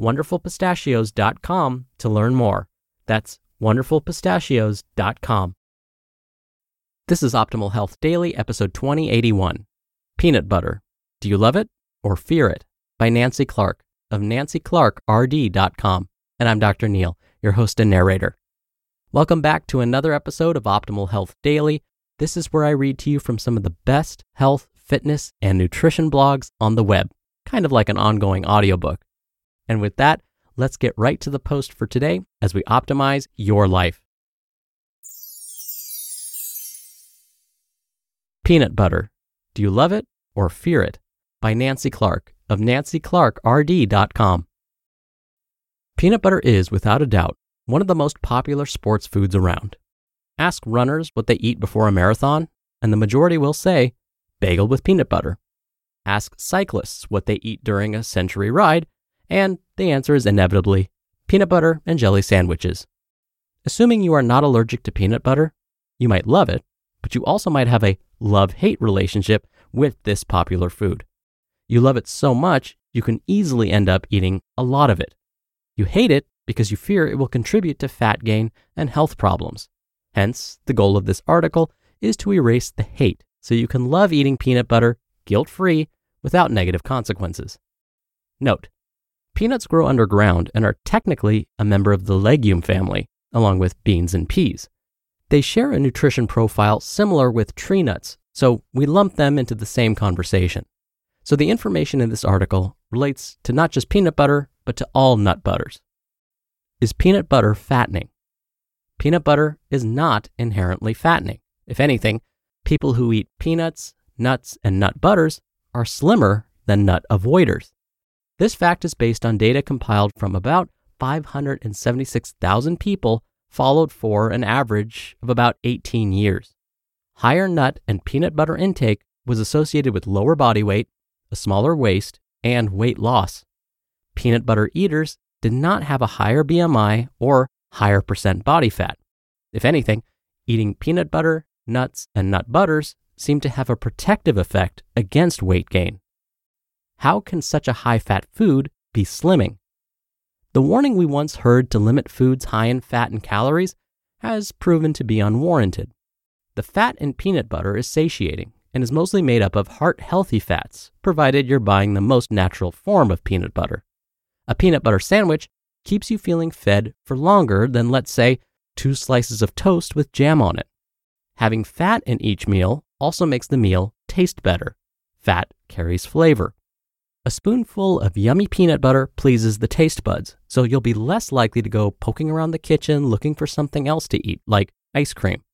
wonderfulpistachios.com to learn more. That's wonderfulpistachios.com. This is Optimal Health Daily, episode 2081 Peanut Butter. Do you love it or fear it? By Nancy Clark of nancyclarkrd.com. And I'm Dr. Neal, your host and narrator. Welcome back to another episode of Optimal Health Daily. This is where I read to you from some of the best health, fitness, and nutrition blogs on the web, kind of like an ongoing audiobook. And with that, let's get right to the post for today as we optimize your life. Peanut Butter. Do you love it or fear it? By Nancy Clark of nancyclarkrd.com. Peanut butter is, without a doubt, one of the most popular sports foods around. Ask runners what they eat before a marathon, and the majority will say bagel with peanut butter. Ask cyclists what they eat during a century ride, and the answer is inevitably peanut butter and jelly sandwiches. Assuming you are not allergic to peanut butter, you might love it, but you also might have a love hate relationship with this popular food. You love it so much, you can easily end up eating a lot of it. You hate it because you fear it will contribute to fat gain and health problems. Hence, the goal of this article is to erase the hate so you can love eating peanut butter guilt free without negative consequences. Note Peanuts grow underground and are technically a member of the legume family, along with beans and peas. They share a nutrition profile similar with tree nuts, so we lump them into the same conversation. So the information in this article relates to not just peanut butter, but to all nut butters. Is peanut butter fattening? Peanut butter is not inherently fattening. If anything, people who eat peanuts, nuts, and nut butters are slimmer than nut avoiders. This fact is based on data compiled from about 576,000 people followed for an average of about 18 years. Higher nut and peanut butter intake was associated with lower body weight, a smaller waist, and weight loss. Peanut butter eaters did not have a higher BMI or higher percent body fat. If anything, eating peanut butter, nuts, and nut butters seemed to have a protective effect against weight gain. How can such a high fat food be slimming? The warning we once heard to limit foods high in fat and calories has proven to be unwarranted. The fat in peanut butter is satiating and is mostly made up of heart healthy fats, provided you're buying the most natural form of peanut butter. A peanut butter sandwich keeps you feeling fed for longer than, let's say, two slices of toast with jam on it. Having fat in each meal also makes the meal taste better. Fat carries flavor. A spoonful of yummy peanut butter pleases the taste buds, so you'll be less likely to go poking around the kitchen looking for something else to eat, like ice cream.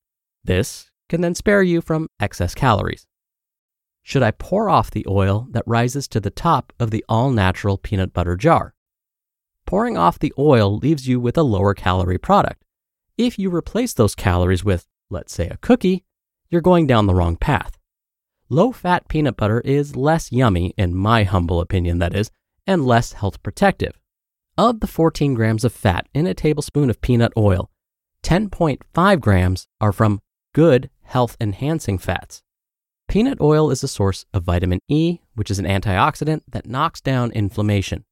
This can then spare you from excess calories. Should I pour off the oil that rises to the top of the all natural peanut butter jar? Pouring off the oil leaves you with a lower calorie product. If you replace those calories with, let's say, a cookie, you're going down the wrong path. Low fat peanut butter is less yummy, in my humble opinion, that is, and less health protective. Of the 14 grams of fat in a tablespoon of peanut oil, 10.5 grams are from good health enhancing fats. Peanut oil is a source of vitamin E, which is an antioxidant that knocks down inflammation.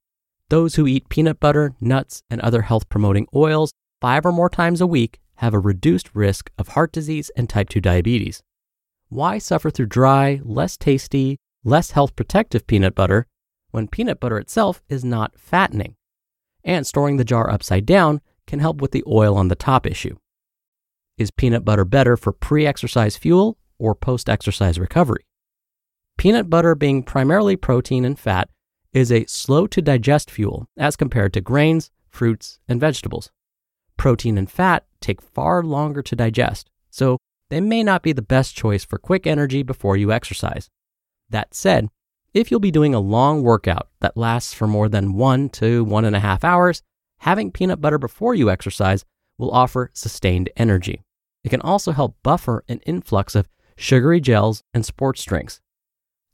Those who eat peanut butter, nuts, and other health promoting oils five or more times a week have a reduced risk of heart disease and type 2 diabetes. Why suffer through dry, less tasty, less health protective peanut butter when peanut butter itself is not fattening? and storing the jar upside down can help with the oil on the top issue. Is peanut butter better for pre exercise fuel or post exercise recovery? Peanut butter, being primarily protein and fat, is a slow to digest fuel as compared to grains, fruits, and vegetables. Protein and fat take far longer to digest, so they may not be the best choice for quick energy before you exercise. That said, if you'll be doing a long workout that lasts for more than one to one and a half hours, having peanut butter before you exercise will offer sustained energy. It can also help buffer an influx of sugary gels and sports drinks.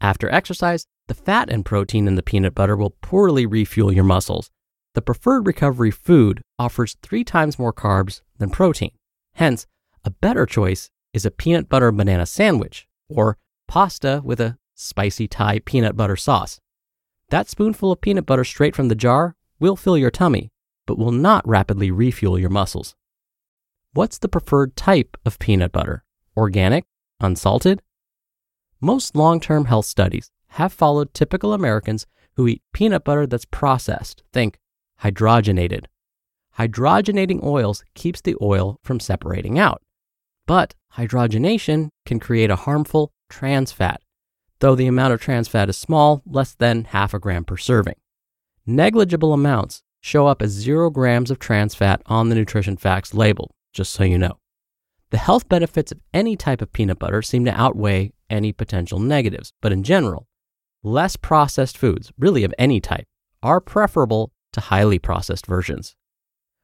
After exercise, the fat and protein in the peanut butter will poorly refuel your muscles. The preferred recovery food offers three times more carbs than protein. Hence, a better choice is a peanut butter banana sandwich or pasta with a spicy Thai peanut butter sauce. That spoonful of peanut butter straight from the jar will fill your tummy, but will not rapidly refuel your muscles. What's the preferred type of peanut butter? Organic? Unsalted? Most long term health studies have followed typical Americans who eat peanut butter that's processed. Think hydrogenated. Hydrogenating oils keeps the oil from separating out. But hydrogenation can create a harmful trans fat, though the amount of trans fat is small, less than half a gram per serving. Negligible amounts show up as zero grams of trans fat on the nutrition facts label, just so you know. The health benefits of any type of peanut butter seem to outweigh any potential negatives, but in general, less processed foods, really of any type, are preferable to highly processed versions.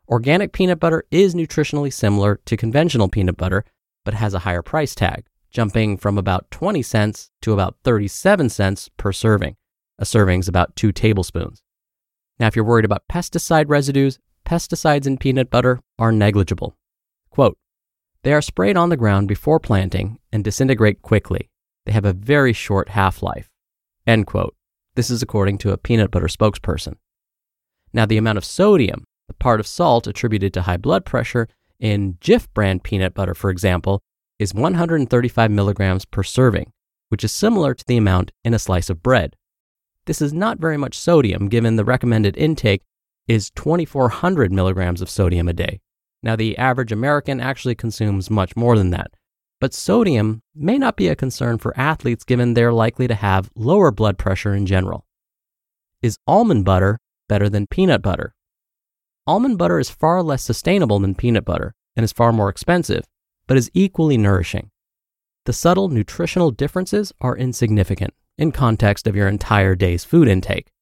Organic peanut butter is nutritionally similar to conventional peanut butter, but has a higher price tag, jumping from about 20 cents to about 37 cents per serving. A serving is about two tablespoons. Now, if you're worried about pesticide residues, pesticides in peanut butter are negligible. Quote, they are sprayed on the ground before planting and disintegrate quickly. They have a very short half life. End quote. This is according to a peanut butter spokesperson. Now, the amount of sodium the part of salt attributed to high blood pressure in Jif brand peanut butter, for example, is 135 milligrams per serving, which is similar to the amount in a slice of bread. This is not very much sodium given the recommended intake is 2400 milligrams of sodium a day. Now, the average American actually consumes much more than that, but sodium may not be a concern for athletes given they're likely to have lower blood pressure in general. Is almond butter better than peanut butter? Almond butter is far less sustainable than peanut butter and is far more expensive, but is equally nourishing. The subtle nutritional differences are insignificant in context of your entire day's food intake.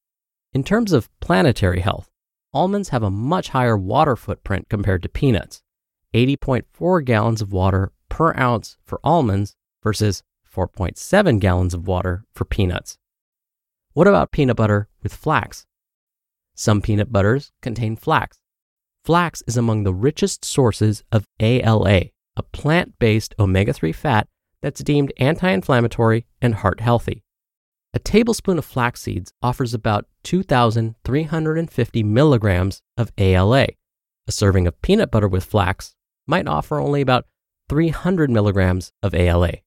In terms of planetary health, almonds have a much higher water footprint compared to peanuts 80.4 gallons of water per ounce for almonds versus 4.7 gallons of water for peanuts. What about peanut butter with flax? Some peanut butters contain flax. Flax is among the richest sources of ALA, a plant based omega 3 fat that's deemed anti inflammatory and heart healthy. A tablespoon of flax seeds offers about 2,350 milligrams of ALA. A serving of peanut butter with flax might offer only about 300 milligrams of ALA.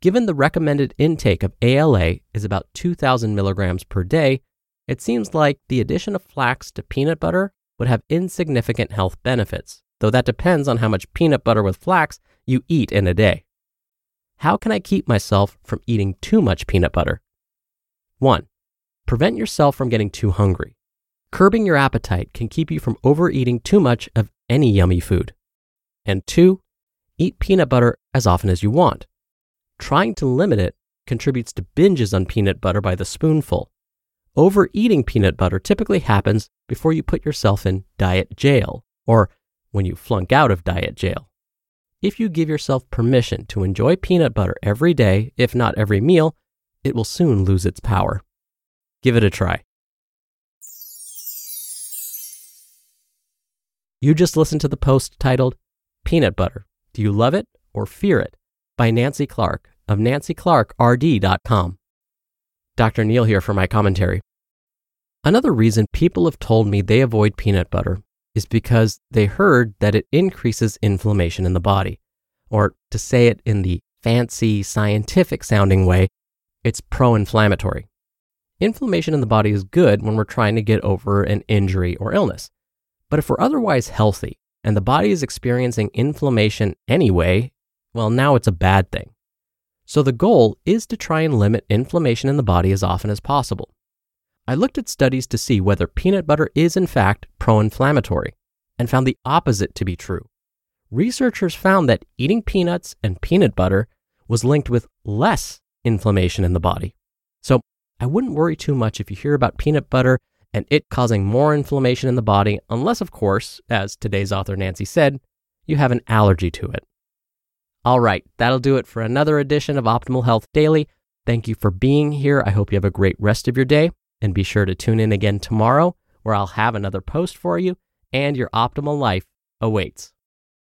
Given the recommended intake of ALA is about 2,000 milligrams per day, it seems like the addition of flax to peanut butter would have insignificant health benefits, though that depends on how much peanut butter with flax you eat in a day. How can I keep myself from eating too much peanut butter? 1. Prevent yourself from getting too hungry. Curbing your appetite can keep you from overeating too much of any yummy food. And 2. Eat peanut butter as often as you want. Trying to limit it contributes to binges on peanut butter by the spoonful, Overeating peanut butter typically happens before you put yourself in diet jail or when you flunk out of diet jail. If you give yourself permission to enjoy peanut butter every day, if not every meal, it will soon lose its power. Give it a try. You just listened to the post titled Peanut Butter Do You Love It or Fear It? by Nancy Clark of nancyclarkrd.com. Dr. Neal here for my commentary. Another reason people have told me they avoid peanut butter is because they heard that it increases inflammation in the body. Or to say it in the fancy scientific sounding way, it's pro inflammatory. inflammation in the body is good when we're trying to get over an injury or illness. But if we're otherwise healthy and the body is experiencing inflammation anyway, well, now it's a bad thing. So the goal is to try and limit inflammation in the body as often as possible. I looked at studies to see whether peanut butter is in fact pro inflammatory and found the opposite to be true. Researchers found that eating peanuts and peanut butter was linked with less inflammation in the body. So I wouldn't worry too much if you hear about peanut butter and it causing more inflammation in the body, unless, of course, as today's author Nancy said, you have an allergy to it. All right, that'll do it for another edition of Optimal Health Daily. Thank you for being here. I hope you have a great rest of your day. And be sure to tune in again tomorrow, where I'll have another post for you and your optimal life awaits.